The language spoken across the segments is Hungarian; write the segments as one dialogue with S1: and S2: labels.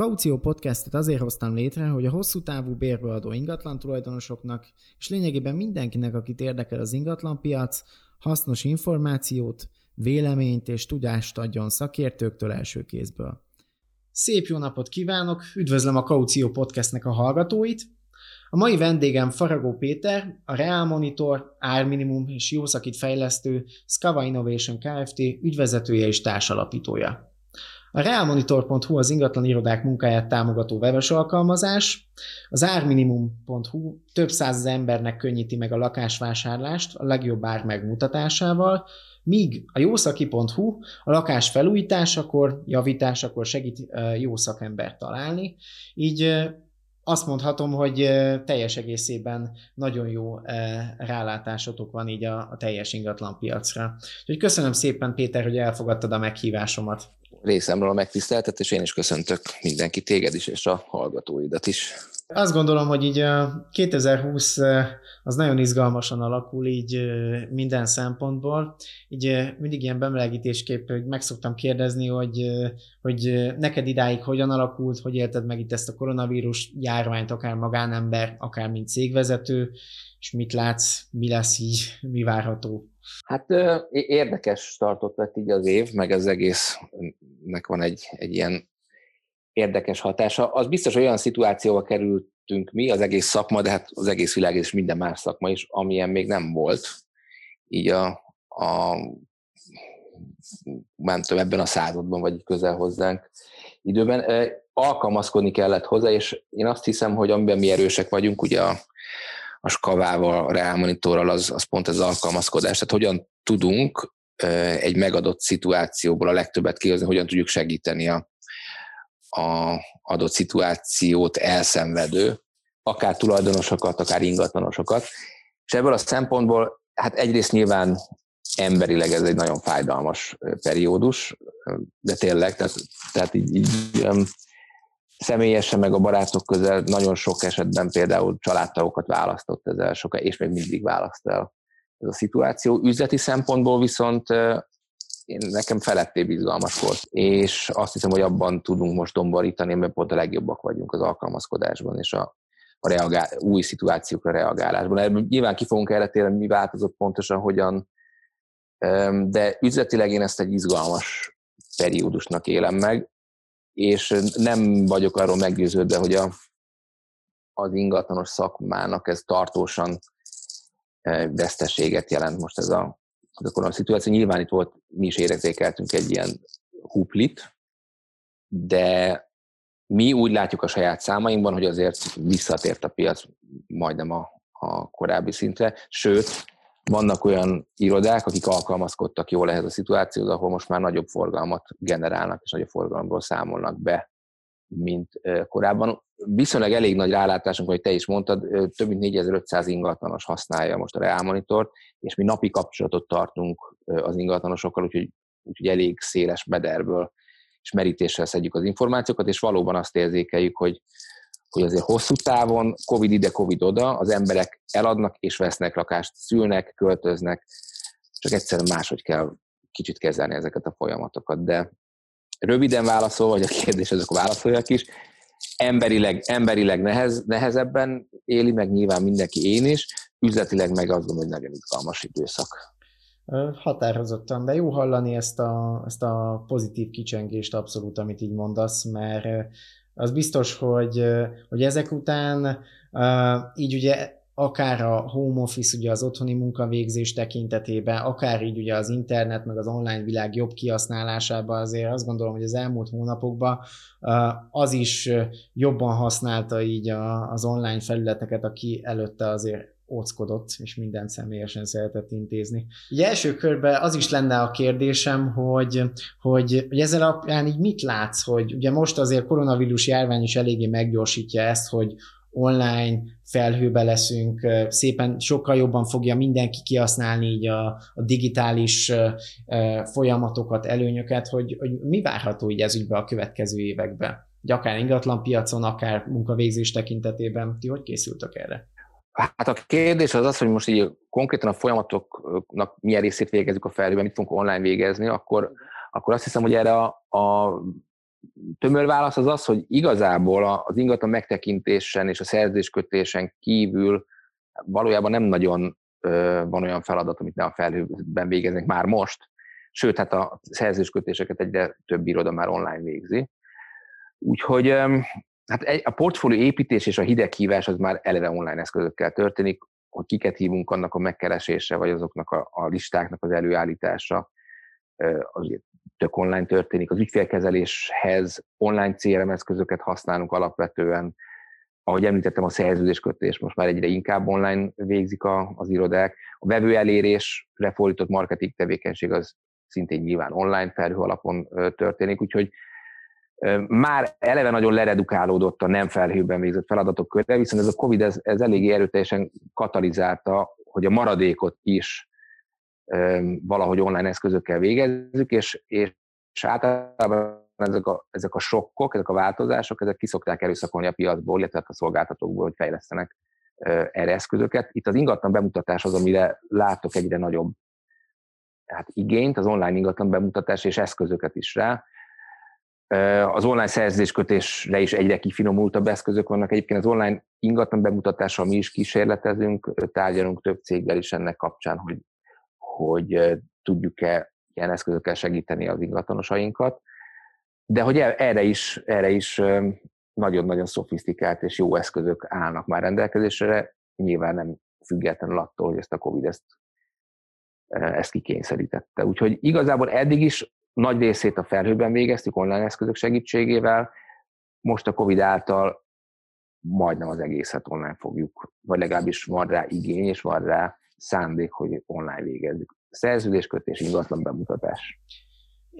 S1: Kaució Podcastet azért hoztam létre, hogy a hosszú távú bérbeadó ingatlan tulajdonosoknak, és lényegében mindenkinek, akit érdekel az ingatlanpiac, hasznos információt, véleményt és tudást adjon szakértőktől első kézből. Szép jó napot kívánok, üdvözlöm a Kaució Podcastnek a hallgatóit, a mai vendégem Faragó Péter, a Real Monitor, Árminimum és Jószakit fejlesztő Scava Innovation Kft. ügyvezetője és társalapítója. A realmonitor.hu az ingatlan irodák munkáját támogató webes alkalmazás, az árminimum.hu több száz embernek könnyíti meg a lakásvásárlást a legjobb ár megmutatásával, míg a jószaki.hu a lakás felújításakor, javításakor segít jó szakembert találni, így azt mondhatom, hogy teljes egészében nagyon jó rálátásotok van így a, a teljes ingatlan piacra. Úgyhogy köszönöm szépen, Péter, hogy elfogadtad a meghívásomat.
S2: Részemről a megtiszteltetés, én is köszöntök mindenki, téged is, és a hallgatóidat is.
S1: Azt gondolom, hogy így a 2020 az nagyon izgalmasan alakul így minden szempontból. Így mindig ilyen bemelegítésképp meg szoktam kérdezni, hogy, hogy neked idáig hogyan alakult, hogy élted meg itt ezt a koronavírus járványt, akár magánember, akár mint cégvezető, és mit látsz, mi lesz így, mi várható?
S2: Hát érdekes startot vett így az év, meg az egésznek van egy, egy ilyen érdekes hatása. Az biztos, hogy olyan szituációba kerültünk mi, az egész szakma, de hát az egész világ és minden más szakma is, amilyen még nem volt. Így a, a nem tudom, ebben a században, vagy közel hozzánk időben. Alkalmazkodni kellett hozzá, és én azt hiszem, hogy amiben mi erősek vagyunk, ugye a, a skavával, a Real Monitorral, az, az pont az alkalmazkodás. Tehát hogyan tudunk egy megadott szituációból a legtöbbet kihozni, hogyan tudjuk segíteni a, a adott szituációt elszenvedő, akár tulajdonosokat, akár ingatlanosokat. És ebből a szempontból, hát egyrészt nyilván emberileg ez egy nagyon fájdalmas periódus, de tényleg, tehát, tehát így, így személyesen meg a barátok közel nagyon sok esetben például családtagokat választott ezzel soká, és még mindig választ el ez a szituáció. Üzleti szempontból viszont én, nekem feletté bizalmas volt, és azt hiszem, hogy abban tudunk most domborítani, mert pont a legjobbak vagyunk az alkalmazkodásban és a, a reagál, új szituációkra reagálásban. Ebből nyilván ki fogunk erre térni, mi változott pontosan, hogyan, de üzletileg én ezt egy izgalmas periódusnak élem meg, és nem vagyok arról meggyőződve, hogy a, az ingatlanos szakmának ez tartósan veszteséget jelent most ez a akkor a szituáció. Nyilván itt volt, mi is érzékeltünk egy ilyen huplit, de mi úgy látjuk a saját számainkban, hogy azért visszatért a piac majdnem a, a korábbi szintre, sőt, vannak olyan irodák, akik alkalmazkodtak jól ehhez a szituációhoz, ahol most már nagyobb forgalmat generálnak, és nagyobb forgalomból számolnak be, mint korábban. Viszonylag elég nagy rálátásunk, hogy te is mondtad, több mint 4500 ingatlanos használja most a Real Monitor, és mi napi kapcsolatot tartunk az ingatlanosokkal, úgyhogy, úgyhogy elég széles mederből és merítéssel szedjük az információkat, és valóban azt érzékeljük, hogy, hogy azért hosszú távon, Covid ide, Covid oda, az emberek eladnak és vesznek lakást, szülnek, költöznek, csak egyszerűen máshogy kell kicsit kezelni ezeket a folyamatokat, de röviden válaszol, vagy a kérdés, ezek válaszoljak is, emberileg, emberileg nehez, nehezebben éli, meg nyilván mindenki én is, üzletileg meg azt gondolom, hogy nagyon izgalmas időszak.
S1: Határozottan, de jó hallani ezt a, ezt a pozitív kicsengést abszolút, amit így mondasz, mert az biztos, hogy, hogy ezek után így ugye akár a home office, ugye az otthoni munkavégzés tekintetében, akár így ugye az internet, meg az online világ jobb kihasználásában azért azt gondolom, hogy az elmúlt hónapokban az is jobban használta így az online felületeket, aki előtte azért óckodott, és mindent személyesen szeretett intézni. Ugye első körben az is lenne a kérdésem, hogy, hogy, hogy ezzel alapján így mit látsz, hogy ugye most azért koronavírus járvány is eléggé meggyorsítja ezt, hogy online, felhőbe leszünk, szépen sokkal jobban fogja mindenki kihasználni így a, a digitális folyamatokat, előnyöket, hogy, hogy mi várható így ez ügybe a következő években? Hogy akár ingatlan piacon, akár munkavégzés tekintetében, ti hogy készültök erre?
S2: Hát a kérdés az az, hogy most így konkrétan a folyamatoknak milyen részét végezzük a felhőben, mit fogunk online végezni, akkor, akkor azt hiszem, hogy erre a, a tömör válasz az az, hogy igazából az ingatlan megtekintésen és a szerződéskötésen kívül valójában nem nagyon van olyan feladat, amit ne a felhőben végeznek már most, sőt, hát a szerződéskötéseket egyre több iroda már online végzi. Úgyhogy hát a portfólió építés és a hideghívás az már eleve online eszközökkel történik, hogy kiket hívunk annak a megkeresése, vagy azoknak a, a listáknak az előállítása, azért tök online történik. Az ügyfélkezeléshez online CRM eszközöket használunk alapvetően. Ahogy említettem, a szerződéskötés most már egyre inkább online végzik a, az irodák. A vevő elérésre fordított marketing tevékenység az szintén nyilván online felhő alapon történik, úgyhogy már eleve nagyon leredukálódott a nem felhőben végzett feladatok köre, viszont ez a Covid ez, ez eléggé erőteljesen katalizálta, hogy a maradékot is valahogy online eszközökkel végezzük, és, és általában ezek a, ezek a sokkok, ezek a változások, ezek kiszokták erőszakolni a piacból, illetve a szolgáltatókból, hogy fejlesztenek erre eszközöket. Itt az ingatlan bemutatás az, amire látok egyre nagyobb hát igényt, az online ingatlan bemutatás és eszközöket is rá. Az online szerződéskötésre is egyre kifinomultabb eszközök vannak. Egyébként az online ingatlan bemutatással mi is kísérletezünk, tárgyalunk több céggel is ennek kapcsán, hogy hogy tudjuk-e ilyen eszközökkel segíteni az ingatlanosainkat, de hogy e, erre is, erre is nagyon-nagyon szofisztikált és jó eszközök állnak már rendelkezésre, nyilván nem függetlenül attól, hogy ezt a Covid ezt, ezt kikényszerítette. Úgyhogy igazából eddig is nagy részét a felhőben végeztük online eszközök segítségével, most a Covid által majdnem az egészet online fogjuk, vagy legalábbis van rá igény, és van rá szándék, hogy online végezzük. Szerződéskötés, ingatlan bemutatás.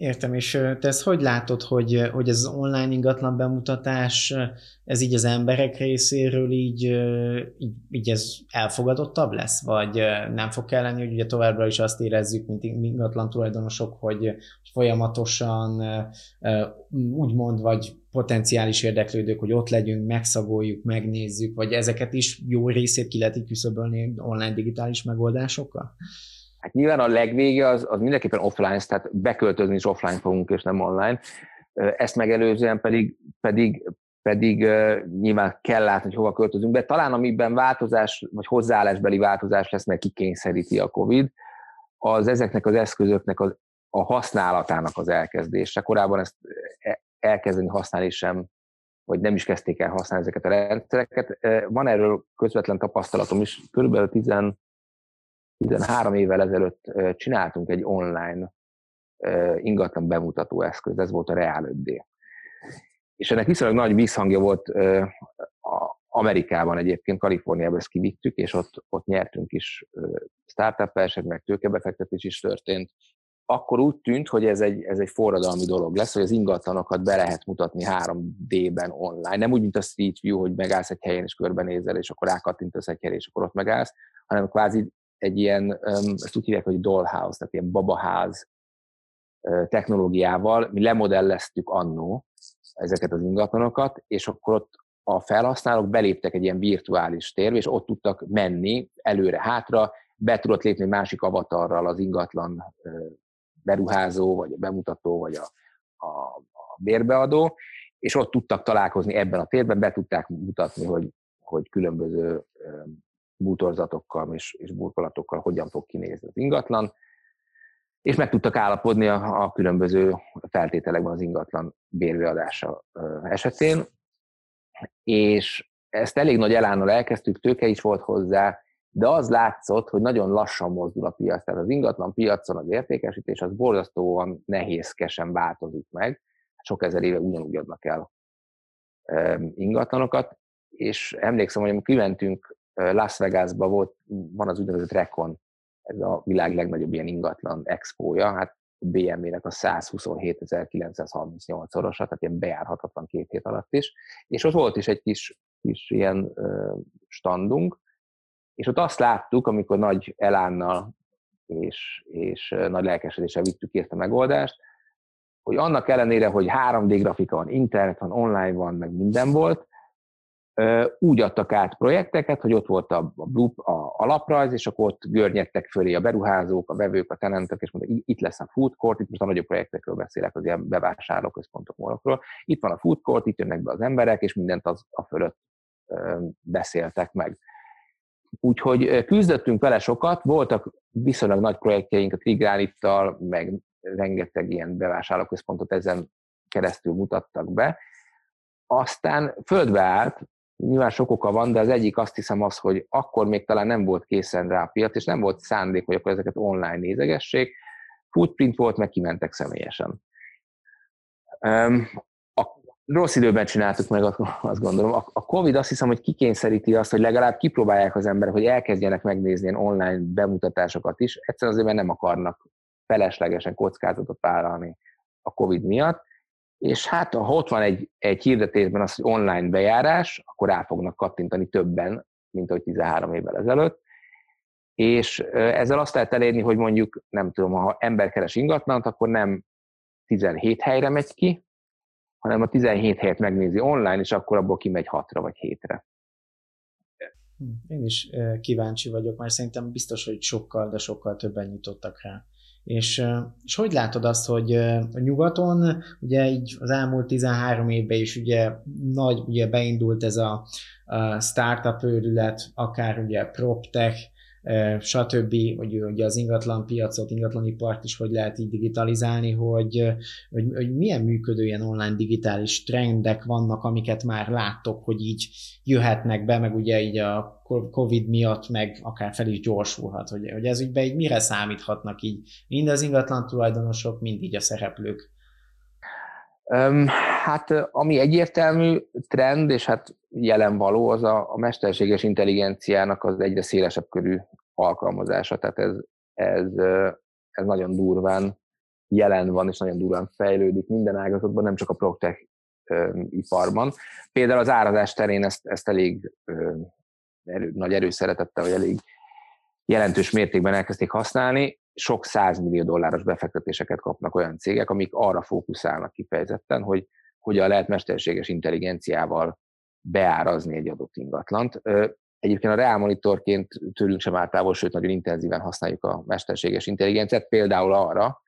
S1: Értem, és te ezt hogy látod, hogy, hogy ez az online ingatlan bemutatás, ez így az emberek részéről így, így, így ez elfogadottabb lesz, vagy nem fog kelleni, hogy ugye továbbra is azt érezzük, mint ingatlan tulajdonosok, hogy folyamatosan úgymond, vagy potenciális érdeklődők, hogy ott legyünk, megszagoljuk, megnézzük, vagy ezeket is jó részét ki lehet küszöbölni online digitális megoldásokkal?
S2: Hát nyilván a legvége az, az mindenképpen offline, tehát beköltözni is offline fogunk, és nem online. Ezt megelőzően pedig, pedig, pedig nyilván kell látni, hogy hova költözünk be. Talán amiben változás, vagy hozzáállásbeli változás lesz, mert kikényszeríti a COVID, az ezeknek az eszközöknek az, a használatának az elkezdése. Korábban ezt e, elkezdeni használni sem, vagy nem is kezdték el használni ezeket a rendszereket. Van erről közvetlen tapasztalatom is, körülbelül 10, 13 évvel ezelőtt csináltunk egy online ingatlan bemutató eszköz, ez volt a Real 5D. És ennek viszonylag nagy visszhangja volt Amerikában egyébként, Kaliforniában ezt kivittük, és ott, ott nyertünk is startup versenyt, meg tőkebefektetés is történt. Akkor úgy tűnt, hogy ez egy, ez egy forradalmi dolog lesz, hogy az ingatlanokat be lehet mutatni 3D-ben online. Nem úgy, mint a Street View, hogy megállsz egy helyen és körbenézel, és akkor rákattintasz egy helyre, és akkor ott megállsz, hanem kvázi egy ilyen, ezt úgy hívják, hogy dollhouse, tehát ilyen babaház technológiával, mi lemodelleztük annó ezeket az ingatlanokat, és akkor ott a felhasználók beléptek egy ilyen virtuális térbe, és ott tudtak menni előre-hátra, be tudott lépni másik avatarral az ingatlan beruházó, vagy a bemutató, vagy a, a, a bérbeadó, és ott tudtak találkozni ebben a térben, be tudták mutatni, hogy, hogy különböző bútorzatokkal és, és burkolatokkal hogyan fog kinézni az ingatlan, és meg tudtak állapodni a, a különböző feltételekben az ingatlan bérbeadása esetén, és ezt elég nagy elánnal elkezdtük, tőke is volt hozzá, de az látszott, hogy nagyon lassan mozdul a piac. Tehát az ingatlan piacon az értékesítés az borzasztóan nehézkesen változik meg. Sok ezer éve ugyanúgy adnak el ingatlanokat, és emlékszem, hogy amikor kimentünk Las Vegasba volt, van az úgynevezett Recon, ez a világ legnagyobb ilyen ingatlan expója, hát BMW-nek a 127.938-szorosa, tehát ilyen bejárhatatlan két hét alatt is, és ott volt is egy kis kis ilyen standunk, és ott azt láttuk, amikor nagy elánnal és, és nagy lelkesedéssel vittük ezt a megoldást, hogy annak ellenére, hogy 3D grafika van, internet van, online van, meg minden volt, úgy adtak át projekteket, hogy ott volt a, a, a alaprajz, és akkor ott görnyedtek fölé a beruházók, a vevők, a tenentek, és mondta, itt lesz a food court, itt most a nagyobb projektekről beszélek, az ilyen bevásárlóközpontok molokról. Itt van a food court, itt jönnek be az emberek, és mindent az a fölött beszéltek meg. Úgyhogy küzdöttünk vele sokat, voltak viszonylag nagy projektjeink a Trigránittal, meg rengeteg ilyen bevásárlóközpontot ezen keresztül mutattak be. Aztán földbe állt, nyilván sok oka van, de az egyik azt hiszem az, hogy akkor még talán nem volt készen rá a piac, és nem volt szándék, hogy akkor ezeket online nézegessék. Footprint volt, meg kimentek személyesen. A rossz időben csináltuk meg, azt gondolom. A Covid azt hiszem, hogy kikényszeríti azt, hogy legalább kipróbálják az emberek, hogy elkezdjenek megnézni ilyen online bemutatásokat is. Egyszerűen azért, mert nem akarnak feleslegesen kockázatot vállalni a Covid miatt és hát ha ott van egy, egy hirdetésben az, hogy online bejárás, akkor rá fognak kattintani többen, mint ahogy 13 évvel ezelőtt, és ezzel azt lehet elérni, hogy mondjuk, nem tudom, ha ember keres ingatlant, akkor nem 17 helyre megy ki, hanem a 17 helyet megnézi online, és akkor abból kimegy 6-ra vagy 7-re.
S1: Én is kíváncsi vagyok, mert szerintem biztos, hogy sokkal, de sokkal többen nyitottak rá. És, és hogy látod azt, hogy a nyugaton, ugye így az elmúlt 13 évben is ugye nagy, ugye beindult ez a, a startup őrület, akár ugye PropTech, stb., hogy ugye az ingatlan piacot, ingatlanipart is hogy lehet így digitalizálni, hogy, hogy, hogy milyen működő ilyen online digitális trendek vannak, amiket már láttok, hogy így jöhetnek be, meg ugye így a Covid miatt meg akár fel is gyorsulhat, hogy, hogy ez ügyben így mire számíthatnak így mind az ingatlan tulajdonosok, mind így a szereplők?
S2: Hát ami egyértelmű trend, és hát jelen való, az a, a mesterséges intelligenciának az egyre szélesebb körű alkalmazása. Tehát ez, ez, ez nagyon durván jelen van, és nagyon durván fejlődik minden ágazatban, nem csak a PropTech iparban. Például az árazás terén ezt, ezt elég erő, nagy erőszeretettel, vagy elég jelentős mértékben elkezdték használni. Sok százmillió dolláros befektetéseket kapnak olyan cégek, amik arra fókuszálnak kifejezetten, hogy hogyan lehet mesterséges intelligenciával beárazni egy adott ingatlant. Egyébként a Real Monitorként tőlünk sem áll távol, sőt nagyon intenzíven használjuk a mesterséges intelligenciát, például arra,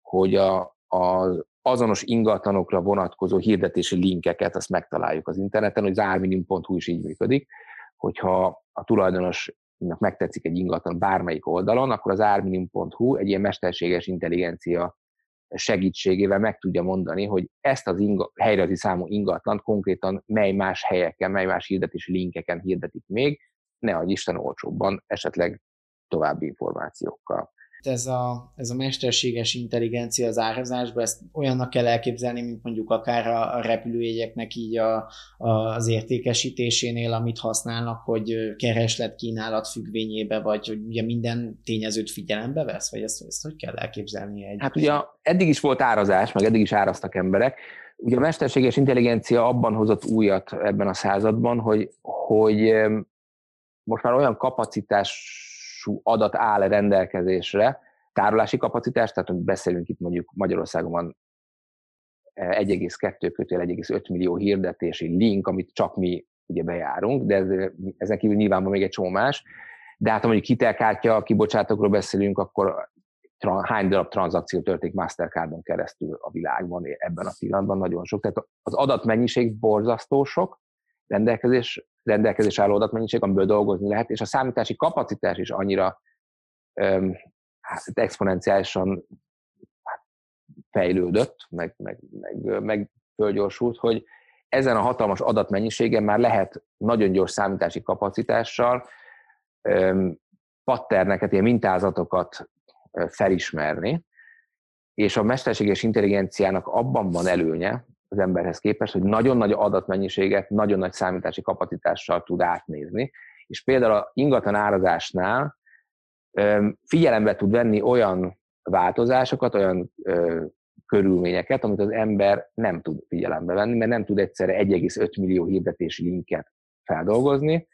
S2: hogy a, a azonos ingatlanokra vonatkozó hirdetési linkeket azt megtaláljuk az interneten, hogy zárminim.hu is így működik, hogyha a tulajdonosnak megtetszik egy ingatlan bármelyik oldalon, akkor az árminim.hu egy ilyen mesterséges intelligencia segítségével meg tudja mondani, hogy ezt az inga, helyrezi számú ingatlant konkrétan mely más helyeken, mely más hirdetési linkeken hirdetik még, ne adj Isten olcsóbban, esetleg további információkkal
S1: ez a, ez a mesterséges intelligencia az árazásban, ezt olyannak kell elképzelni, mint mondjuk akár a, a repülőjegyeknek így a, a, az értékesítésénél, amit használnak, hogy kereslet kínálat függvényébe, vagy hogy ugye minden tényezőt figyelembe vesz, vagy ezt, ezt hogy kell elképzelni? Egy...
S2: Hát ugye eddig is volt árazás, meg eddig is áraztak emberek. Ugye a mesterséges intelligencia abban hozott újat ebben a században, hogy, hogy most már olyan kapacitás típusú adat áll rendelkezésre, tárolási kapacitás, tehát beszélünk itt mondjuk Magyarországon van 1,2 kötél 1,5 millió hirdetési link, amit csak mi ugye bejárunk, de ez, ezen kívül nyilván van még egy csomó más, de hát ha mondjuk hitelkártya kibocsátókról beszélünk, akkor hány darab tranzakció történik Mastercardon keresztül a világban ebben a pillanatban, nagyon sok. Tehát az adatmennyiség borzasztó sok, rendelkezés, rendelkezés álló adatmennyiség, amiből dolgozni lehet, és a számítási kapacitás is annyira hát exponenciálisan hát, fejlődött, meg, meg, meg, meg fölgyorsult, hogy ezen a hatalmas adatmennyiségen már lehet nagyon gyors számítási kapacitással patterneket, ilyen mintázatokat felismerni, és a mesterséges intelligenciának abban van előnye, az emberhez képest, hogy nagyon nagy adatmennyiséget, nagyon nagy számítási kapacitással tud átnézni, és például a ingatlan árazásnál figyelembe tud venni olyan változásokat, olyan körülményeket, amit az ember nem tud figyelembe venni, mert nem tud egyszerre 1,5 millió hirdetési linket feldolgozni,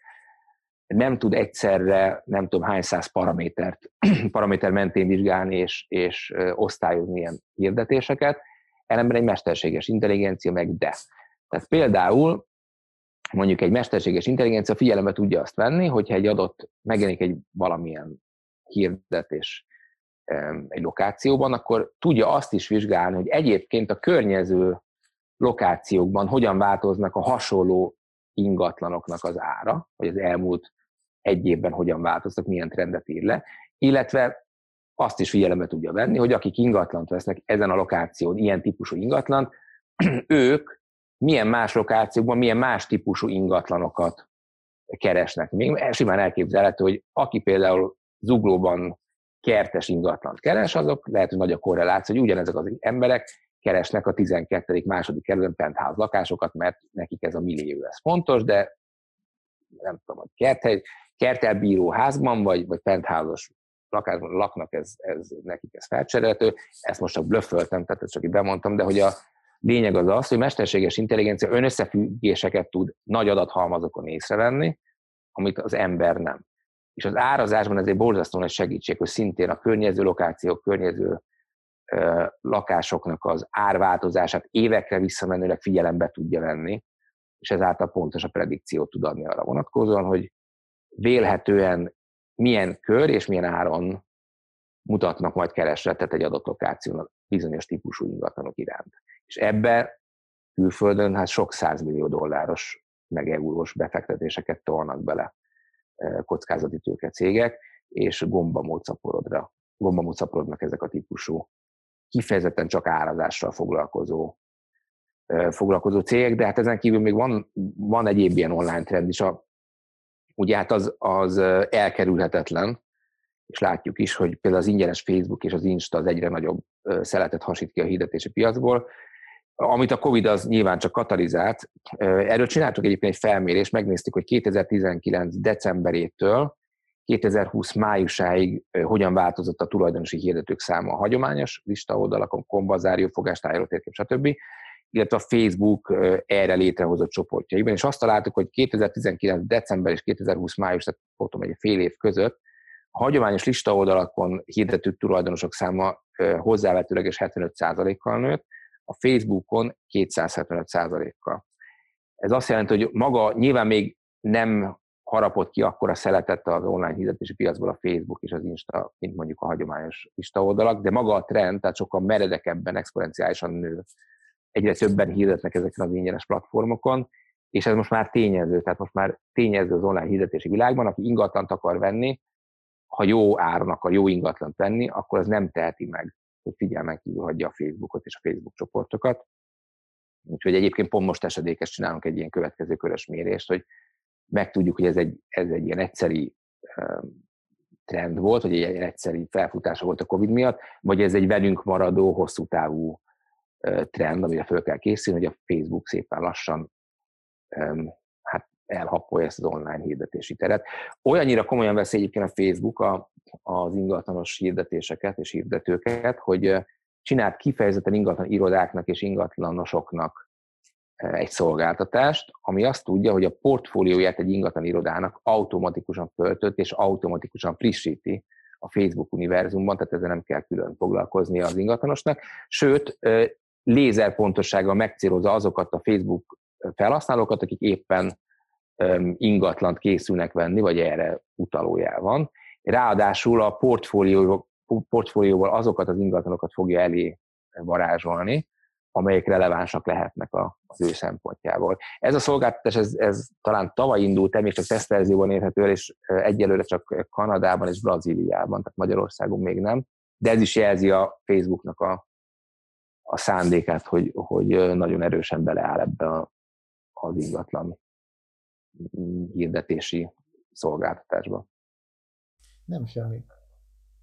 S2: nem tud egyszerre nem tudom hány száz paramétert, paraméter mentén vizsgálni és, és osztályozni ilyen hirdetéseket, ellenben egy mesterséges intelligencia meg de. Tehát például mondjuk egy mesterséges intelligencia figyelembe tudja azt venni, hogyha egy adott, megjelenik egy valamilyen hirdetés egy lokációban, akkor tudja azt is vizsgálni, hogy egyébként a környező lokációkban hogyan változnak a hasonló ingatlanoknak az ára, vagy az elmúlt egy évben hogyan változtak, milyen trendet ír le, illetve azt is figyelembe tudja venni, hogy akik ingatlant vesznek ezen a lokáción, ilyen típusú ingatlant, ők milyen más lokációkban, milyen más típusú ingatlanokat keresnek. Még simán elképzelhető, hogy aki például zuglóban kertes ingatlant keres, azok lehet, hogy nagy a korreláció, hogy ugyanezek az emberek keresnek a 12. második kerületben penthouse lakásokat, mert nekik ez a millió, ez fontos, de nem tudom, hogy kerthely, kertelbíró házban, vagy, vagy penthouse lakásban laknak, ez, ez, nekik ez felcserélhető. Ezt most csak blöfföltem, tehát ezt csak itt bemondtam, de hogy a lényeg az az, hogy mesterséges intelligencia önösszefüggéseket tud nagy adathalmazokon észrevenni, amit az ember nem. És az árazásban ez egy borzasztó nagy segítség, hogy szintén a környező lokációk, környező ö, lakásoknak az árváltozását évekre visszamenőleg figyelembe tudja venni, és ezáltal pontos a predikciót tud adni arra vonatkozóan, hogy vélhetően milyen kör és milyen áron mutatnak majd keresletet egy adott lokációnak bizonyos típusú ingatlanok iránt. És ebbe külföldön hát sok százmillió dolláros meg eurós befektetéseket tolnak bele kockázati tőke cégek, és gombamód szaporodra, ezek a típusú kifejezetten csak árazással foglalkozó foglalkozó cégek, de hát ezen kívül még van, van egyéb ilyen online trend is. A, ugye hát az, az elkerülhetetlen, és látjuk is, hogy például az ingyenes Facebook és az Insta az egyre nagyobb szeletet hasít ki a hirdetési piacból, amit a Covid az nyilván csak katalizált. Erről csináltuk egyébként egy felmérést, megnéztük, hogy 2019 decemberétől 2020 májusáig hogyan változott a tulajdonosi hirdetők száma a hagyományos lista oldalakon, kombazárió, fogástájáró térkép, stb illetve a Facebook erre létrehozott csoportjaiban, és azt találtuk, hogy 2019. december és 2020. május, tehát fotom egy fél év között a hagyományos listaoldalakon hirdető tulajdonosok száma hozzávetőleges 75%-kal nőtt, a Facebookon 275%-kal. Ez azt jelenti, hogy maga nyilván még nem harapott ki akkor a szeletet az online hirdetési piacból a Facebook és az Insta, mint mondjuk a hagyományos listaoldalak, de maga a trend, tehát sokkal meredekebben, exponenciálisan nő egyre többen hirdetnek ezeken az ingyenes platformokon, és ez most már tényező, tehát most már tényező az online hirdetési világban, aki ingatlant akar venni, ha jó áron akar jó ingatlant venni, akkor az nem teheti meg, hogy figyelmen kívül hagyja a Facebookot és a Facebook csoportokat. Úgyhogy egyébként pont most esedékes csinálunk egy ilyen következő körös mérést, hogy megtudjuk, hogy ez egy, ez egy ilyen egyszeri trend volt, vagy egy egyszeri felfutása volt a Covid miatt, vagy ez egy velünk maradó, hosszú távú trend, amire fel kell készülni, hogy a Facebook szépen lassan hát elhappolja ezt az online hirdetési teret. Olyannyira komolyan veszi egyébként a Facebook a, az ingatlanos hirdetéseket és hirdetőket, hogy csinált kifejezetten ingatlan irodáknak és ingatlanosoknak egy szolgáltatást, ami azt tudja, hogy a portfólióját egy ingatlan irodának automatikusan föltölt és automatikusan frissíti a Facebook univerzumban, tehát ezzel nem kell külön foglalkozni az ingatlanosnak. Sőt, lézerpontossággal megcélozza azokat a Facebook felhasználókat, akik éppen ingatlant készülnek venni, vagy erre utalójel van. Ráadásul a portfólió, portfólióval azokat az ingatlanokat fogja elé varázsolni, amelyek relevánsak lehetnek az ő szempontjából. Ez a szolgáltatás, ez, ez talán tavaly indult el, még csak tesztverzióban érhető el, és egyelőre csak Kanadában és Brazíliában, tehát Magyarországon még nem, de ez is jelzi a Facebooknak a, a szándékát, hogy, hogy nagyon erősen beleáll ebbe az ingatlan hirdetési szolgáltatásba.
S1: Nem semmi.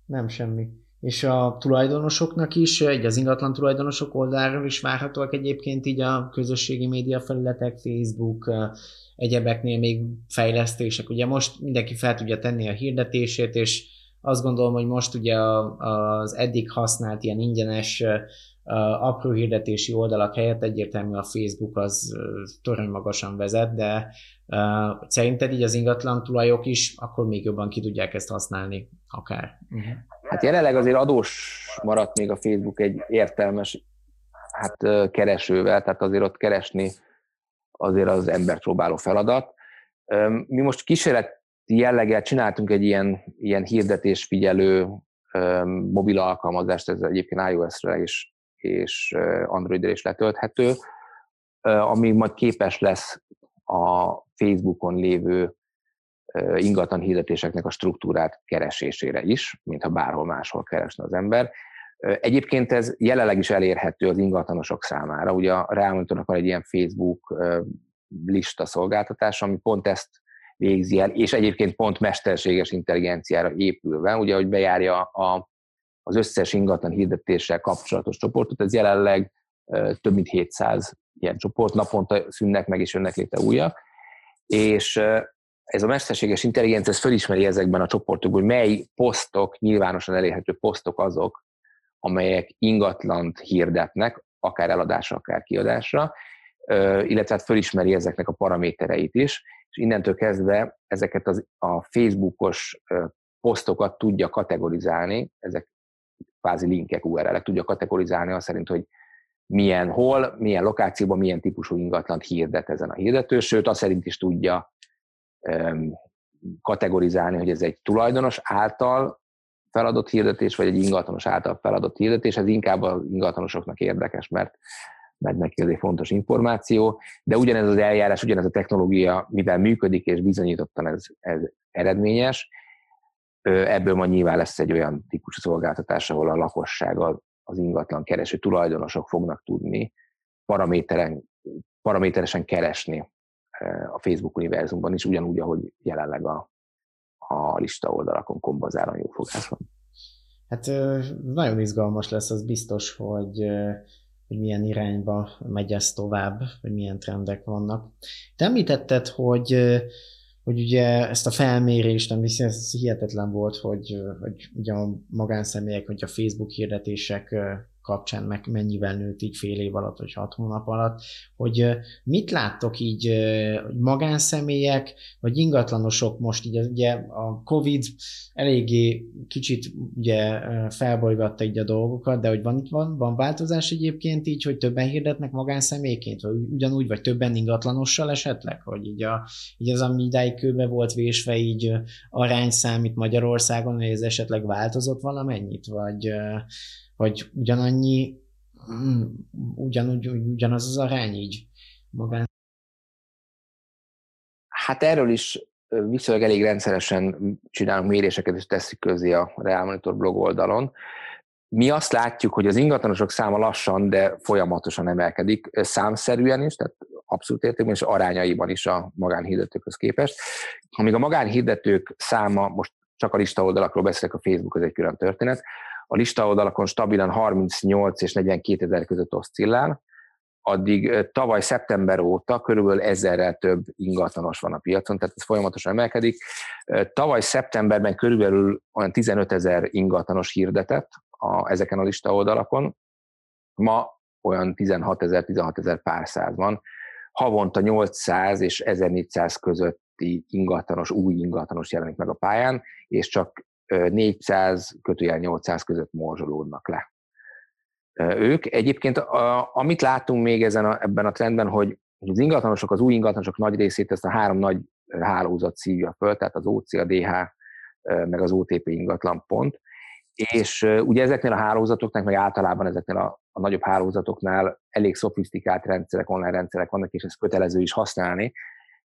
S1: Nem semmi. És a tulajdonosoknak is, egy az ingatlan tulajdonosok oldalról is várhatóak egyébként így a közösségi média felületek, Facebook, egyebeknél még fejlesztések. Ugye most mindenki fel tudja tenni a hirdetését, és azt gondolom, hogy most ugye az eddig használt ilyen ingyenes apró hirdetési oldalak helyett egyértelmű a Facebook az torony magasan vezet, de uh, szerinted így az ingatlan tulajok is akkor még jobban ki tudják ezt használni akár? Uh-huh.
S2: Hát jelenleg azért adós maradt még a Facebook egy értelmes hát keresővel, tehát azért ott keresni azért az ember próbáló feladat. Mi most kísérleti jelleggel csináltunk egy ilyen, ilyen hirdetésfigyelő mobil alkalmazást, ez egyébként iOS-re is és Androidra is letölthető, ami majd képes lesz a Facebookon lévő ingatlan hirdetéseknek a struktúrát keresésére is, mintha bárhol máshol keresne az ember. Egyébként ez jelenleg is elérhető az ingatlanosok számára. Ugye a Realmonitornak van egy ilyen Facebook lista szolgáltatás, ami pont ezt végzi el, és egyébként pont mesterséges intelligenciára épülve, ugye, hogy bejárja a, az összes ingatlan hirdetéssel kapcsolatos csoportot, ez jelenleg több mint 700 ilyen csoport, naponta szűnnek meg és jönnek létre újak, és ez a mesterséges intelligencia ez fölismeri ezekben a csoportokban, hogy mely posztok, nyilvánosan elérhető posztok azok, amelyek ingatlant hirdetnek, akár eladásra, akár kiadásra, illetve hát fölismeri ezeknek a paramétereit is, és innentől kezdve ezeket az, a Facebookos posztokat tudja kategorizálni, ezek kvázi linkek, URL-ek tudja kategorizálni azt szerint, hogy milyen hol, milyen lokációban, milyen típusú ingatlant hirdet ezen a hirdető, sőt azt szerint is tudja kategorizálni, hogy ez egy tulajdonos által feladott hirdetés, vagy egy ingatlanos által feladott hirdetés, ez inkább az ingatlanosoknak érdekes, mert, mert neki ez egy fontos információ, de ugyanez az eljárás, ugyanez a technológia, mivel működik és bizonyítottan ez, ez eredményes, ebből majd nyilván lesz egy olyan típusú szolgáltatás, ahol a lakosság, az ingatlan kereső tulajdonosok fognak tudni paraméteren, paraméteresen keresni a Facebook univerzumban is, ugyanúgy, ahogy jelenleg a, a lista oldalakon kombazáron jófogáson.
S1: Hát nagyon izgalmas lesz, az biztos, hogy, hogy milyen irányba megy ez tovább, hogy milyen trendek vannak. Te említetted, hogy hogy ugye ezt a felmérést, ami ez hihetetlen volt, hogy, hogy ugye a magánszemélyek, hogy a Facebook hirdetések kapcsán meg mennyivel nőtt így fél év alatt, vagy hat hónap alatt, hogy mit láttok így hogy magánszemélyek, vagy ingatlanosok most így, ugye a Covid eléggé kicsit ugye felbolygatta így a dolgokat, de hogy van itt van, van változás egyébként így, hogy többen hirdetnek magánszemélyként, vagy ugyanúgy, vagy többen ingatlanossal esetleg, hogy így, a, így az, ami idáig kőbe volt vésve így arányszám itt Magyarországon, hogy ez esetleg változott valamennyit, vagy vagy ugyanannyi, mm, ugyanúgy, ugyanaz az arány így magán?
S2: Hát erről is viszonylag elég rendszeresen csinálunk méréseket, és teszik közé a Real Monitor blog oldalon. Mi azt látjuk, hogy az ingatlanosok száma lassan, de folyamatosan emelkedik, számszerűen is, tehát abszolút értékben, és arányaiban is a magánhirdetőkhöz képest. Amíg a magánhirdetők száma, most csak a lista oldalakról beszélek, a Facebook az egy külön történet, a lista oldalakon stabilan 38 és 42 ezer között oszcillál, addig tavaly szeptember óta körülbelül ezerrel több ingatlanos van a piacon, tehát ez folyamatosan emelkedik. Tavaly szeptemberben körülbelül olyan 15 ezer ingatlanos hirdetett a, ezeken a lista oldalakon, ma olyan 16 ezer, 16 ezer pár száz van. Havonta 800 és 1400 közötti ingatlanos, új ingatlanos jelenik meg a pályán, és csak 400 kötőjel 800 között morzsolódnak le. Ők egyébként, a, amit látunk még ezen a, ebben a trendben, hogy az ingatlanosok, az új ingatlanosok nagy részét ezt a három nagy hálózat szívja föl, tehát az OC, a DH, meg az OTP ingatlan pont, és ugye ezeknél a hálózatoknak, meg általában ezeknél a, a nagyobb hálózatoknál elég szofisztikált rendszerek, online rendszerek vannak, és ezt kötelező is használni,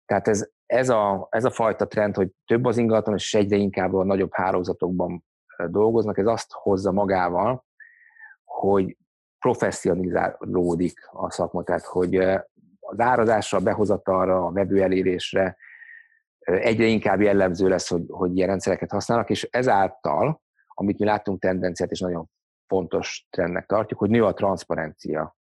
S2: tehát ez, ez, a, ez a fajta trend, hogy több az ingatlan, és egyre inkább a nagyobb hálózatokban dolgoznak, ez azt hozza magával, hogy professzionalizálódik a szakma, tehát hogy az árazásra, a behozatalra, a vevő elérésre egyre inkább jellemző lesz, hogy, hogy ilyen rendszereket használnak, és ezáltal, amit mi láttunk tendenciát, és nagyon fontos trendnek tartjuk, hogy nő a transzparencia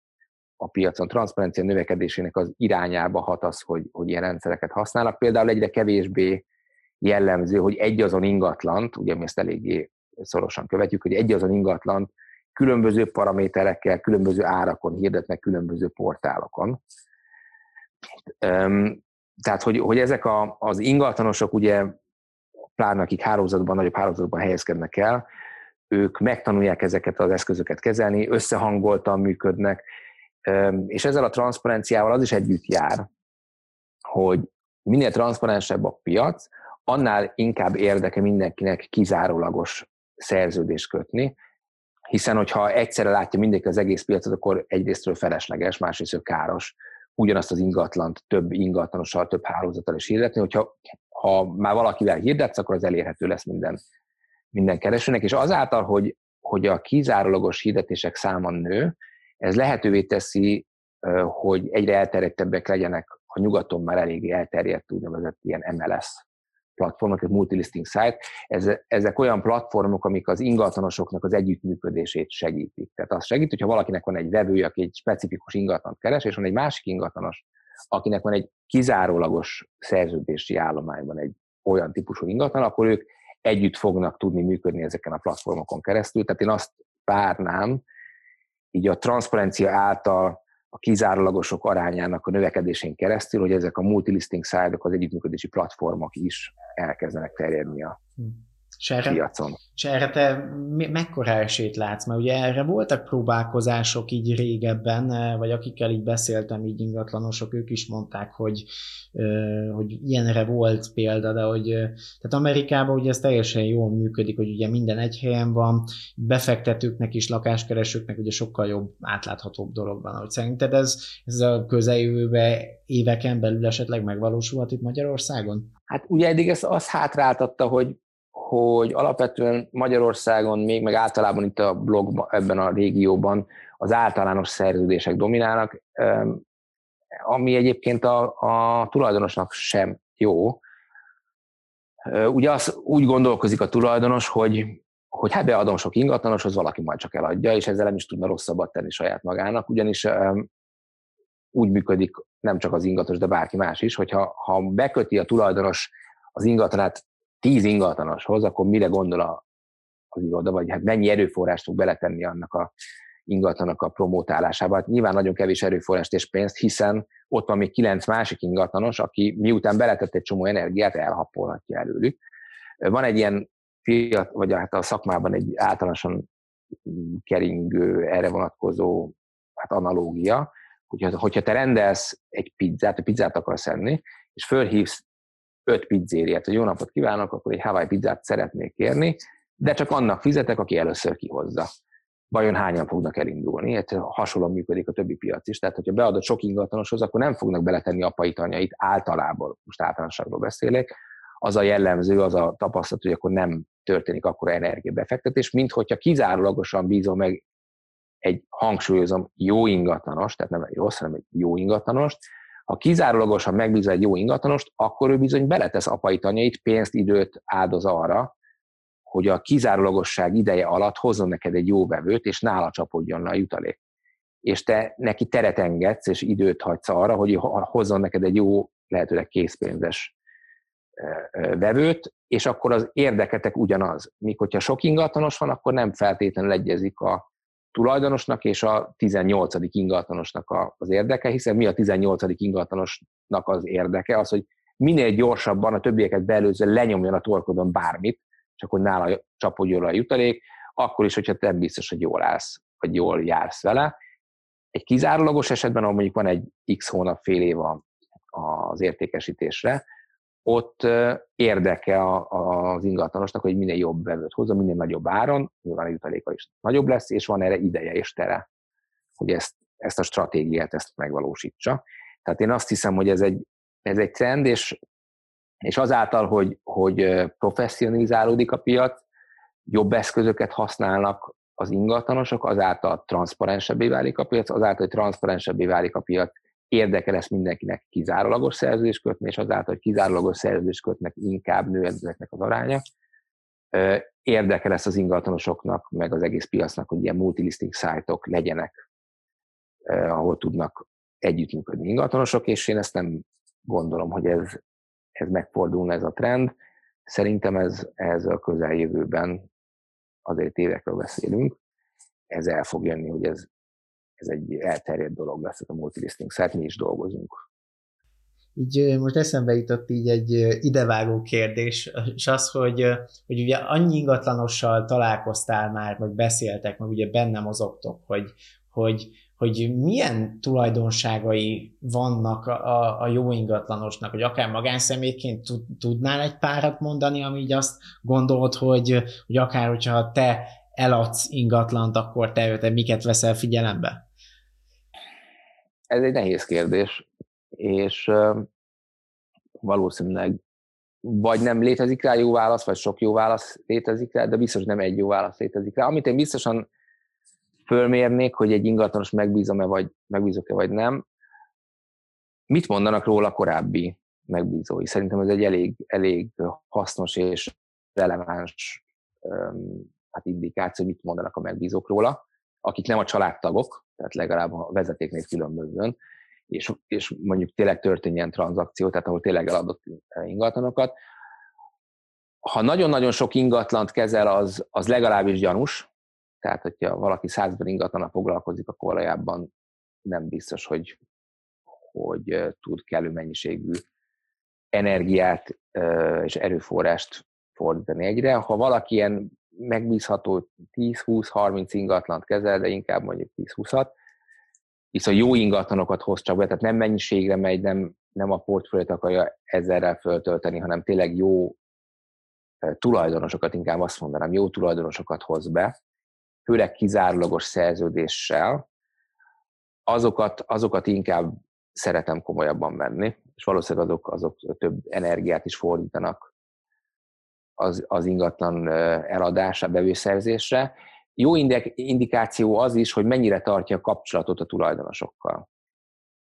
S2: a piacon transzparencia növekedésének az irányába hat az, hogy, hogy ilyen rendszereket használnak. Például egyre kevésbé jellemző, hogy egy azon ingatlant, ugye mi ezt eléggé szorosan követjük, hogy egy azon ingatlant különböző paraméterekkel, különböző árakon hirdetnek különböző portálokon. Tehát, hogy, hogy ezek a, az ingatlanosok ugye, pláne akik hálózatban, nagyobb hálózatban helyezkednek el, ők megtanulják ezeket az eszközöket kezelni, összehangoltan működnek, és ezzel a transzparenciával az is együtt jár, hogy minél transzparensebb a piac, annál inkább érdeke mindenkinek kizárólagos szerződést kötni, hiszen hogyha egyszerre látja mindenki az egész piacot, akkor egyrésztről felesleges, másrészt káros ugyanazt az ingatlant több ingatlanossal, több hálózattal is hirdetni, hogyha ha már valakivel hirdetsz, akkor az elérhető lesz minden, minden keresőnek, és azáltal, hogy, hogy a kizárólagos hirdetések száma nő, ez lehetővé teszi, hogy egyre elterjedtebbek legyenek a nyugaton már eléggé elterjedt úgynevezett ilyen MLS platformok, egy multilisting site, ezek olyan platformok, amik az ingatlanosoknak az együttműködését segítik. Tehát az segít, hogyha valakinek van egy vevője, aki egy specifikus ingatlant keres, és van egy másik ingatlanos, akinek van egy kizárólagos szerződési állományban egy olyan típusú ingatlan, akkor ők együtt fognak tudni működni ezeken a platformokon keresztül. Tehát én azt várnám, így a transzparencia által a kizárólagosok arányának a növekedésén keresztül, hogy ezek a multilisting szájdok, az együttműködési platformok is elkezdenek terjedni a hm. És erre, piacon.
S1: És erre te mekkora esélyt látsz? Mert ugye erre voltak próbálkozások így régebben, eh, vagy akikkel így beszéltem, így ingatlanosok, ők is mondták, hogy, eh, hogy ilyenre volt példa, de hogy eh, tehát Amerikában ugye ez teljesen jól működik, hogy ugye minden egy helyen van, befektetőknek is, lakáskeresőknek ugye sokkal jobb, átláthatóbb dolog van. Hogy szerinted ez, ez a közeljövőben éveken belül esetleg megvalósulhat itt Magyarországon?
S2: Hát ugye eddig ezt azt hátráltatta, hogy hogy alapvetően Magyarországon még, meg általában itt a blogban, ebben a régióban az általános szerződések dominálnak, ami egyébként a, a tulajdonosnak sem jó. Ugye az úgy gondolkozik a tulajdonos, hogy, hogy hát beadom sok ingatlanoshoz, valaki majd csak eladja, és ezzel nem is tudna rosszabbat tenni saját magának, ugyanis úgy működik nem csak az ingatos, de bárki más is, hogyha ha beköti a tulajdonos az ingatlanát tíz ingatlanoshoz, akkor mire gondol a, az iroda, vagy hát mennyi erőforrást fog beletenni annak a ingatlanak a promótálásába. Hát nyilván nagyon kevés erőforrást és pénzt, hiszen ott van még kilenc másik ingatlanos, aki miután beletett egy csomó energiát, elhappolhatja előlük. Van egy ilyen fiat, vagy hát a szakmában egy általánosan keringő, erre vonatkozó hát analógia, hogyha, hogyha te rendelsz egy pizzát, a pizzát akarsz enni, és fölhívsz öt pizzériát, hogy jó napot kívánok, akkor egy Hawaii pizzát szeretnék kérni, de csak annak fizetek, aki először kihozza. Vajon hányan fognak elindulni? Hát hasonlóan működik a többi piac is. Tehát, hogyha beadott sok ingatlanoshoz, akkor nem fognak beletenni apai anyait általában, most általánosságról beszélek, az a jellemző, az a tapasztalat, hogy akkor nem történik akkor energiabefektetés, mint hogyha kizárólagosan bízom meg egy, hangsúlyozom, jó ingatlanos, tehát nem egy rossz, hanem egy jó ingatlanost, ha kizárólagosan megbíz egy jó ingatlanost, akkor ő bizony beletesz apai tanyait, pénzt, időt áldoz arra, hogy a kizárólagosság ideje alatt hozzon neked egy jó vevőt, és nála csapodjon a jutalék. És te neki teret engedsz, és időt hagysz arra, hogy hozzon neked egy jó, lehetőleg készpénzes vevőt, és akkor az érdeketek ugyanaz. Míg hogyha sok ingatlanos van, akkor nem feltétlenül egyezik a tulajdonosnak és a 18. ingatlanosnak az érdeke, hiszen mi a 18. ingatlanosnak az érdeke? Az, hogy minél gyorsabban a többieket belőző lenyomjon a torkodon bármit, csak hogy nála csapodjon a jutalék, akkor is, hogyha nem biztos, hogy jól állsz, vagy jól jársz vele. Egy kizárólagos esetben, ahol mondjuk van egy x hónap, fél év az értékesítésre, ott érdeke az ingatlanosnak, hogy minél jobb vevőt hozza, minél nagyobb áron, nyilván a jutaléka is nagyobb lesz, és van erre ideje és tere, hogy ezt, ezt a stratégiát ezt megvalósítsa. Tehát én azt hiszem, hogy ez egy, ez egy trend, és, és azáltal, hogy, hogy professzionalizálódik a piac, jobb eszközöket használnak az ingatlanosok, azáltal transzparensebbé válik a piac, azáltal, hogy transzparensebbé válik a piac, érdeke lesz mindenkinek kizárólagos szerződés kötni, és azáltal, hogy kizárólagos szerződés kötnek, inkább nő ezeknek az aránya. Érdeke lesz az ingatlanosoknak, meg az egész piacnak, hogy ilyen multilisting szájtok legyenek, ahol tudnak együttműködni ingatlanosok, és én ezt nem gondolom, hogy ez, ez megfordulna ez a trend. Szerintem ez, ez a közeljövőben azért évekről beszélünk. ez el fog jönni, hogy ez, ez egy elterjedt dolog lesz, a multilisting, szóval mi is dolgozunk.
S1: Így most eszembe jutott így egy idevágó kérdés, és az, hogy, hogy ugye annyi ingatlanossal találkoztál már, vagy beszéltek, meg ugye benne mozogtok, hogy, hogy, hogy milyen tulajdonságai vannak a, a jó ingatlanosnak, hogy akár magánszemélyként tudnál egy párat mondani, ami így azt gondolod, hogy, hogy akár hogyha te eladsz ingatlant, akkor te, te miket veszel figyelembe?
S2: Ez egy nehéz kérdés, és valószínűleg vagy nem létezik rá jó válasz, vagy sok jó válasz létezik rá, de biztos nem egy jó válasz létezik rá. Amit én biztosan fölmérnék, hogy egy ingatlanos megbízom-e, vagy megbízok-e, vagy nem. Mit mondanak róla korábbi megbízói? Szerintem ez egy elég, elég hasznos és releváns hát indikáció, hogy mit mondanak a megbízók róla, akik nem a családtagok, tehát legalább a vezetéknél különbözőn, és, és mondjuk tényleg történjen tranzakció, tehát ahol tényleg eladott ingatlanokat. Ha nagyon-nagyon sok ingatlant kezel, az, az legalábbis gyanús, tehát, hogyha valaki százban ingatlan foglalkozik, akkor valójában nem biztos, hogy, hogy tud kellő mennyiségű energiát és erőforrást fordítani egyre. Ha valaki ilyen megbízható 10-20-30 ingatlant kezel, de inkább mondjuk 10-20-at, viszont jó ingatlanokat hoz csak be, tehát nem mennyiségre megy, nem, nem a portfóliót akarja ezerrel föltölteni, hanem tényleg jó tulajdonosokat, inkább azt mondanám, jó tulajdonosokat hoz be, főleg kizárólagos szerződéssel, azokat, azokat inkább szeretem komolyabban venni, és valószínűleg azok, azok több energiát is fordítanak az, az ingatlan eladásra, bevőszerzésre. Jó indikáció az is, hogy mennyire tartja a kapcsolatot a tulajdonosokkal.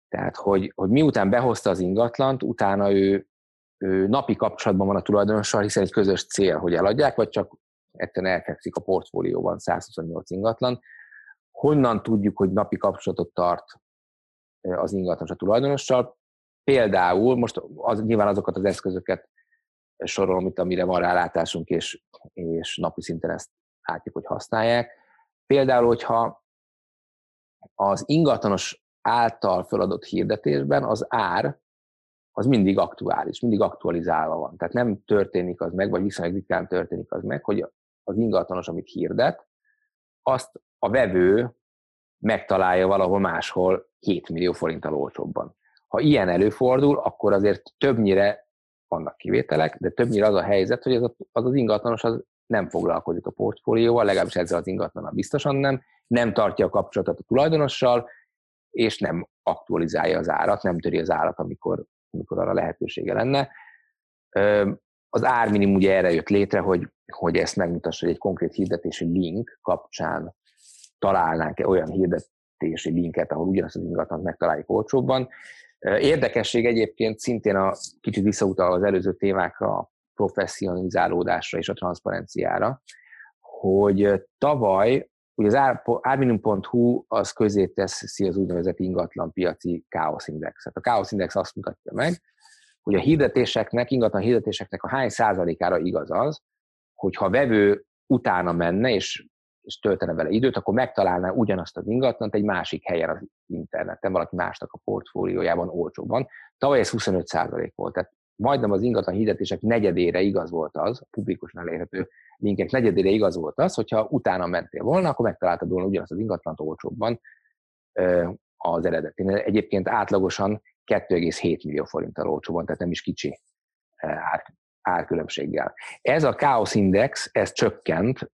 S2: Tehát, hogy, hogy miután behozta az ingatlant, utána ő, ő napi kapcsolatban van a tulajdonossal, hiszen egy közös cél, hogy eladják, vagy csak egyszerűen elfekszik a portfólióban 128 ingatlan. Honnan tudjuk, hogy napi kapcsolatot tart az ingatlanos a tulajdonossal? Például, most az, nyilván azokat az eszközöket sorolom itt, amire van rálátásunk, és, és napi szinten ezt látjuk, hogy használják. Például, hogyha az ingatlanos által feladott hirdetésben az ár az mindig aktuális, mindig aktualizálva van. Tehát nem történik az meg, vagy viszonylag ritkán történik az meg, hogy az ingatlanos, amit hirdet, azt a vevő megtalálja valahol máshol 7 millió forinttal olcsóbban. Ha ilyen előfordul, akkor azért többnyire vannak kivételek, de többnyire az a helyzet, hogy az, a, az, az ingatlanos az nem foglalkozik a portfólióval, legalábbis ezzel az ingatlannal biztosan nem, nem tartja a kapcsolatot a tulajdonossal, és nem aktualizálja az árat, nem töri az árat, amikor, amikor arra lehetősége lenne. Az árminimum ugye erre jött létre, hogy, hogy ezt megmutassa, hogy egy konkrét hirdetési link kapcsán találnánk-e olyan hirdetési linket, ahol ugyanazt az ingatlant megtaláljuk olcsóbban. Érdekesség egyébként szintén a kicsit visszautal az előző témákra, a professzionalizálódásra és a transzparenciára, hogy tavaly ugye az árminum.hu az közé teszi az úgynevezett ingatlan piaci káoszindexet. A káoszindex azt mutatja meg, hogy a hirdetéseknek, ingatlan hirdetéseknek a hány százalékára igaz az, hogy ha a vevő utána menne, és, és töltene vele időt, akkor megtalálná ugyanazt az ingatlant egy másik helyen az interneten, valaki másnak a portfóliójában olcsóban. Tavaly ez 25 százalék volt, tehát majdnem az ingatlan hirdetések negyedére igaz volt az, a publikusan elérhető linkek negyedére igaz volt az, hogyha utána mentél volna, akkor megtaláltad volna ugyanazt az ingatlant olcsóbban az eredetén. Egyébként átlagosan 2,7 millió forinttal olcsóban, tehát nem is kicsi ár, árkülönbséggel. Ez a Chaos Index, ez csökkent,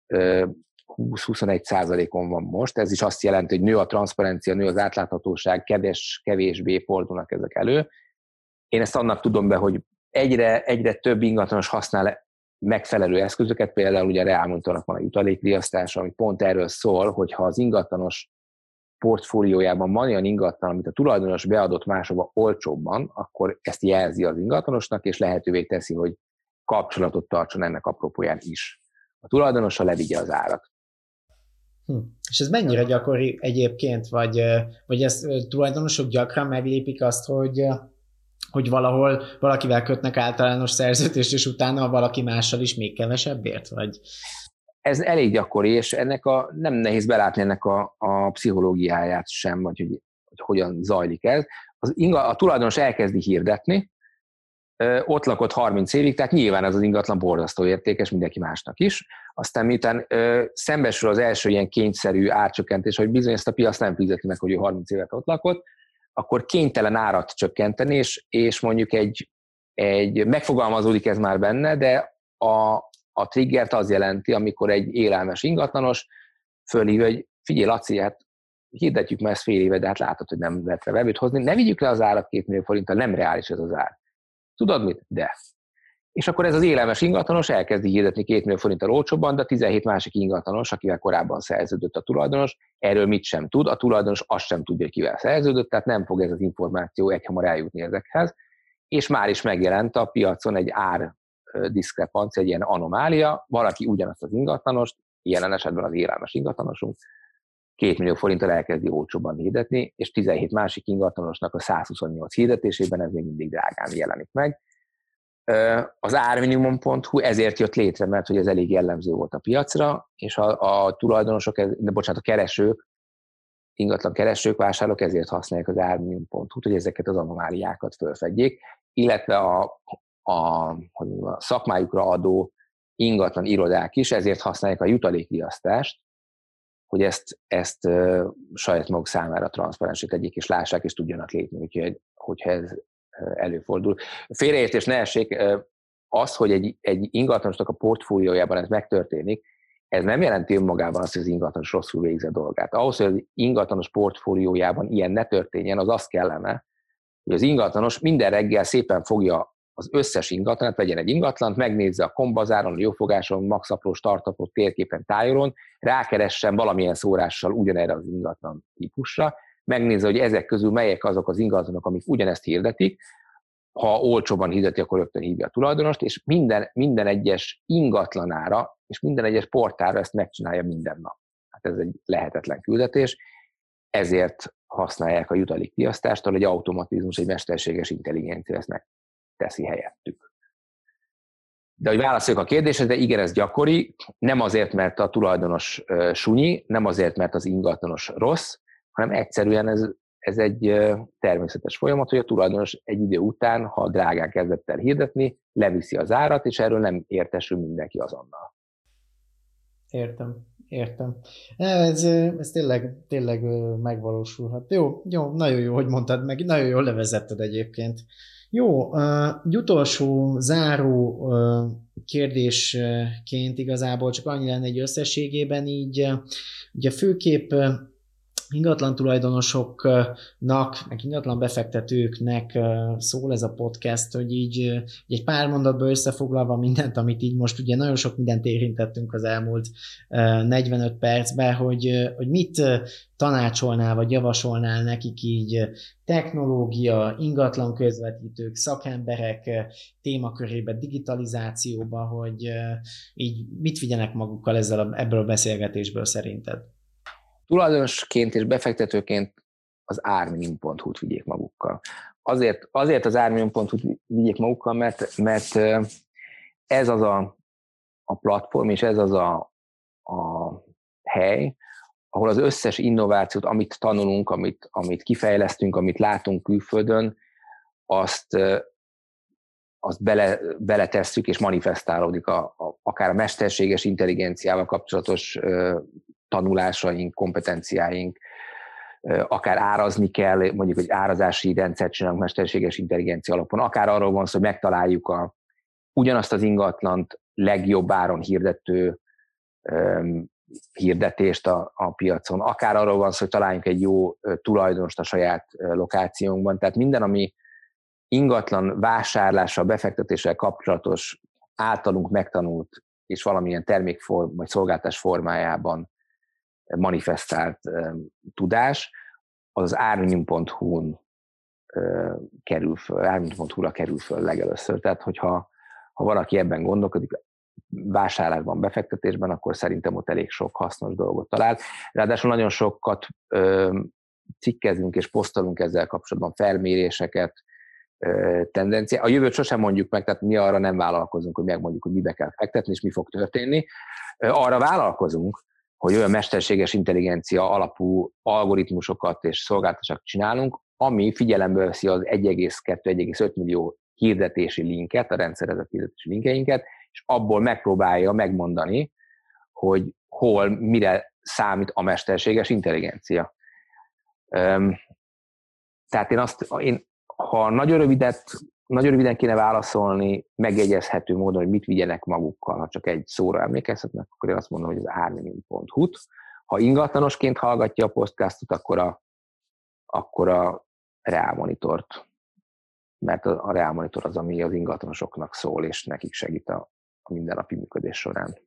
S2: 20-21 százalékon van most, ez is azt jelenti, hogy nő a transzparencia, nő az átláthatóság, kevés, kevésbé fordulnak ezek elő. Én ezt annak tudom be, hogy egyre, egyre több ingatlanos használ megfelelő eszközöket, például ugye a Reálmontónak van a jutalékriasztás, ami pont erről szól, hogy ha az ingatlanos portfóliójában van olyan ingatlan, amit a tulajdonos beadott máshova olcsóbban, akkor ezt jelzi az ingatlanosnak, és lehetővé teszi, hogy kapcsolatot tartson ennek apropóján is. A tulajdonosa levigye az árat.
S1: Hm. És ez mennyire gyakori egyébként, vagy, vagy ezt tulajdonosok gyakran meglépik azt, hogy hogy valahol valakivel kötnek általános szerződést, és utána valaki mással is még kevesebbért, vagy?
S2: ez elég gyakori, és ennek a, nem nehéz belátni ennek a, a pszichológiáját sem, vagy hogy, hogy hogyan zajlik ez. Az inga, a tulajdonos elkezdi hirdetni, ott lakott 30 évig, tehát nyilván ez az ingatlan borzasztó értékes mindenki másnak is. Aztán miután szembesül az első ilyen kényszerű árcsökkentés, hogy bizony ezt a piac nem fizeti meg, hogy ő 30 évet ott lakott, akkor kénytelen árat csökkenteni, és, és mondjuk egy, egy, megfogalmazódik ez már benne, de a, a triggert az jelenti, amikor egy élelmes ingatlanos fölhív, hogy figyelj Laci, hát hirdetjük már ezt fél éve, de hát látod, hogy nem lehet vevőt hozni, ne vigyük le az árat két millió forinttal, nem reális ez az ár. Tudod mit? De. És akkor ez az élelmes ingatlanos elkezdi hirdetni két millió forinttal olcsóbban, de a 17 másik ingatlanos, akivel korábban szerződött a tulajdonos, erről mit sem tud, a tulajdonos azt sem tudja, kivel szerződött, tehát nem fog ez az információ egyhamar eljutni ezekhez, és már is megjelent a piacon egy ár diszkrepancia, egy ilyen anomália, valaki ugyanazt az ingatlanost, jelen esetben az élelmes ingatlanosunk, két millió forinttal elkezdi olcsóban hirdetni, és 17 másik ingatlanosnak a 128 hirdetésében ez még mindig drágán jelenik meg. Az árminimum.hu ezért jött létre, mert hogy ez elég jellemző volt a piacra, és a, a tulajdonosok, de bocsánat, a keresők, ingatlan keresők, vásárlók ezért használják az árminimum.hu-t, hogy ezeket az anomáliákat fölfedjék, illetve a, a, hogy a szakmájukra adó ingatlan irodák is ezért használják a jutalékriasztást, hogy ezt, ezt saját maguk számára transzparensé tegyék, és lássák, és tudjanak lépni, úgyhogy, hogyha ez előfordul. Félreértés ne essék, az, hogy egy, egy ingatlanosnak a portfóliójában ez megtörténik, ez nem jelenti önmagában azt, hogy az ingatlanos rosszul végzi dolgát. Ahhoz, hogy az ingatlanos portfóliójában ilyen ne történjen, az azt kellene, hogy az ingatlanos minden reggel szépen fogja az összes ingatlanat, vegyen egy ingatlant, megnézze a kombazáron, a jófogáson, maxapró, startupot, térképen, tájolon, rákeressen valamilyen szórással ugyanerre az ingatlan típusra, megnézze, hogy ezek közül melyek azok az ingatlanok, amik ugyanezt hirdetik, ha olcsóban hirdeti, akkor rögtön hívja a tulajdonost, és minden, minden egyes ingatlanára és minden egyes portára ezt megcsinálja minden nap. Hát ez egy lehetetlen küldetés, ezért használják a jutalékpiasztást, ahol egy automatizmus, egy mesterséges intelligencia ezt meg teszi helyettük. De hogy válaszoljuk a kérdésre, de igen, ez gyakori, nem azért, mert a tulajdonos sunyi, nem azért, mert az ingatlanos rossz, hanem egyszerűen ez, ez egy természetes folyamat, hogy a tulajdonos egy idő után, ha drágán kezdett el hirdetni, leviszi az árat, és erről nem értesül mindenki azonnal.
S1: Értem, értem. Ez, ez tényleg, tényleg megvalósulhat. Jó, jó, nagyon jó, hogy mondtad meg, nagyon jól levezetted egyébként. Jó, uh, utolsó záró kérdésként igazából csak annyi lenne egy összességében így, ugye főképp ingatlan tulajdonosoknak, meg ingatlan befektetőknek szól ez a podcast, hogy így egy pár mondatban összefoglalva mindent, amit így most ugye nagyon sok mindent érintettünk az elmúlt 45 percben, hogy, hogy mit tanácsolnál, vagy javasolnál nekik így technológia, ingatlan közvetítők, szakemberek témakörébe, digitalizációba, hogy így mit vigyenek magukkal ezzel a, ebből a beszélgetésből szerinted?
S2: Tulajdonosként és befektetőként az árminimum.hu-t vigyék magukkal. Azért, azért az árminimum.hu-t vigyék magukkal, mert, mert ez az a, a platform, és ez az a, a hely, ahol az összes innovációt, amit tanulunk, amit, amit kifejlesztünk, amit látunk külföldön, azt, azt bele, beletesszük, és manifestálódik a, a, akár a mesterséges intelligenciával kapcsolatos tanulásaink, kompetenciáink, akár árazni kell, mondjuk egy árazási rendszert csinálunk mesterséges intelligencia alapon, akár arról van szó, hogy megtaláljuk a, ugyanazt az ingatlant legjobb áron hirdető um, hirdetést a, a piacon, akár arról van szó, hogy találjunk egy jó tulajdonost a saját lokációnkban, tehát minden, ami ingatlan vásárlással, befektetéssel kapcsolatos általunk megtanult és valamilyen termékform vagy szolgáltás formájában manifestált tudás, az az árminimum.hu-n kerül föl, árminimum.hu-ra kerül föl legelőször. Tehát, hogyha ha valaki ebben gondolkodik, vásárlásban, befektetésben, akkor szerintem ott elég sok hasznos dolgot talál. Ráadásul nagyon sokat ö, cikkezünk és posztolunk ezzel kapcsolatban felméréseket, tendencia. A jövőt sosem mondjuk meg, tehát mi arra nem vállalkozunk, hogy megmondjuk, hogy mibe kell fektetni, és mi fog történni. Arra vállalkozunk, hogy olyan mesterséges intelligencia alapú algoritmusokat és szolgáltatásokat csinálunk, ami figyelembe veszi az 1,2-1,5 millió hirdetési linket, a rendszerezett hirdetési linkeinket, és abból megpróbálja megmondani, hogy hol, mire számít a mesterséges intelligencia. Tehát én azt, én, ha nagyon rövidet, nagyon röviden kéne válaszolni, megjegyezhető módon, hogy mit vigyenek magukkal, ha csak egy szóra emlékezhetnek, akkor én azt mondom, hogy az árnyamin.hu-t. Ha ingatlanosként hallgatja a podcastot, akkor a, akkor a Real Monitort, mert a Real Monitor az, ami az ingatlanosoknak szól, és nekik segít a, a mindennapi működés során.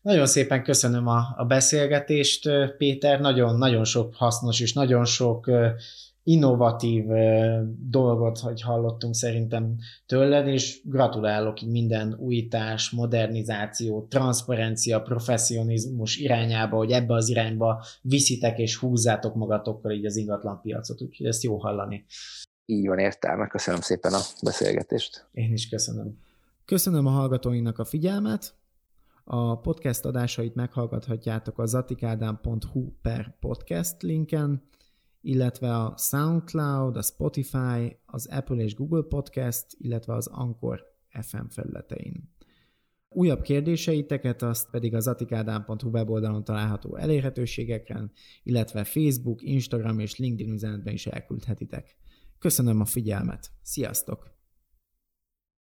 S1: Nagyon szépen köszönöm a, a beszélgetést, Péter, nagyon-nagyon sok hasznos és nagyon sok innovatív dolgot, hogy hallottunk szerintem tőled, és gratulálok minden újítás, modernizáció, transzparencia, professzionizmus irányába, hogy ebbe az irányba viszitek és húzzátok magatokkal így az ingatlan piacot, úgyhogy ezt jó hallani.
S2: Így van értelme, köszönöm szépen a beszélgetést.
S1: Én is köszönöm. Köszönöm a hallgatóinknak a figyelmet, a podcast adásait meghallgathatjátok a zatikádám.hu per podcast linken, illetve a SoundCloud, a Spotify, az Apple és Google Podcast, illetve az Anchor FM felületein. Újabb kérdéseiteket azt pedig az atikádám.hu weboldalon található elérhetőségeken, illetve Facebook, Instagram és LinkedIn üzenetben is elküldhetitek. Köszönöm a figyelmet. Sziasztok!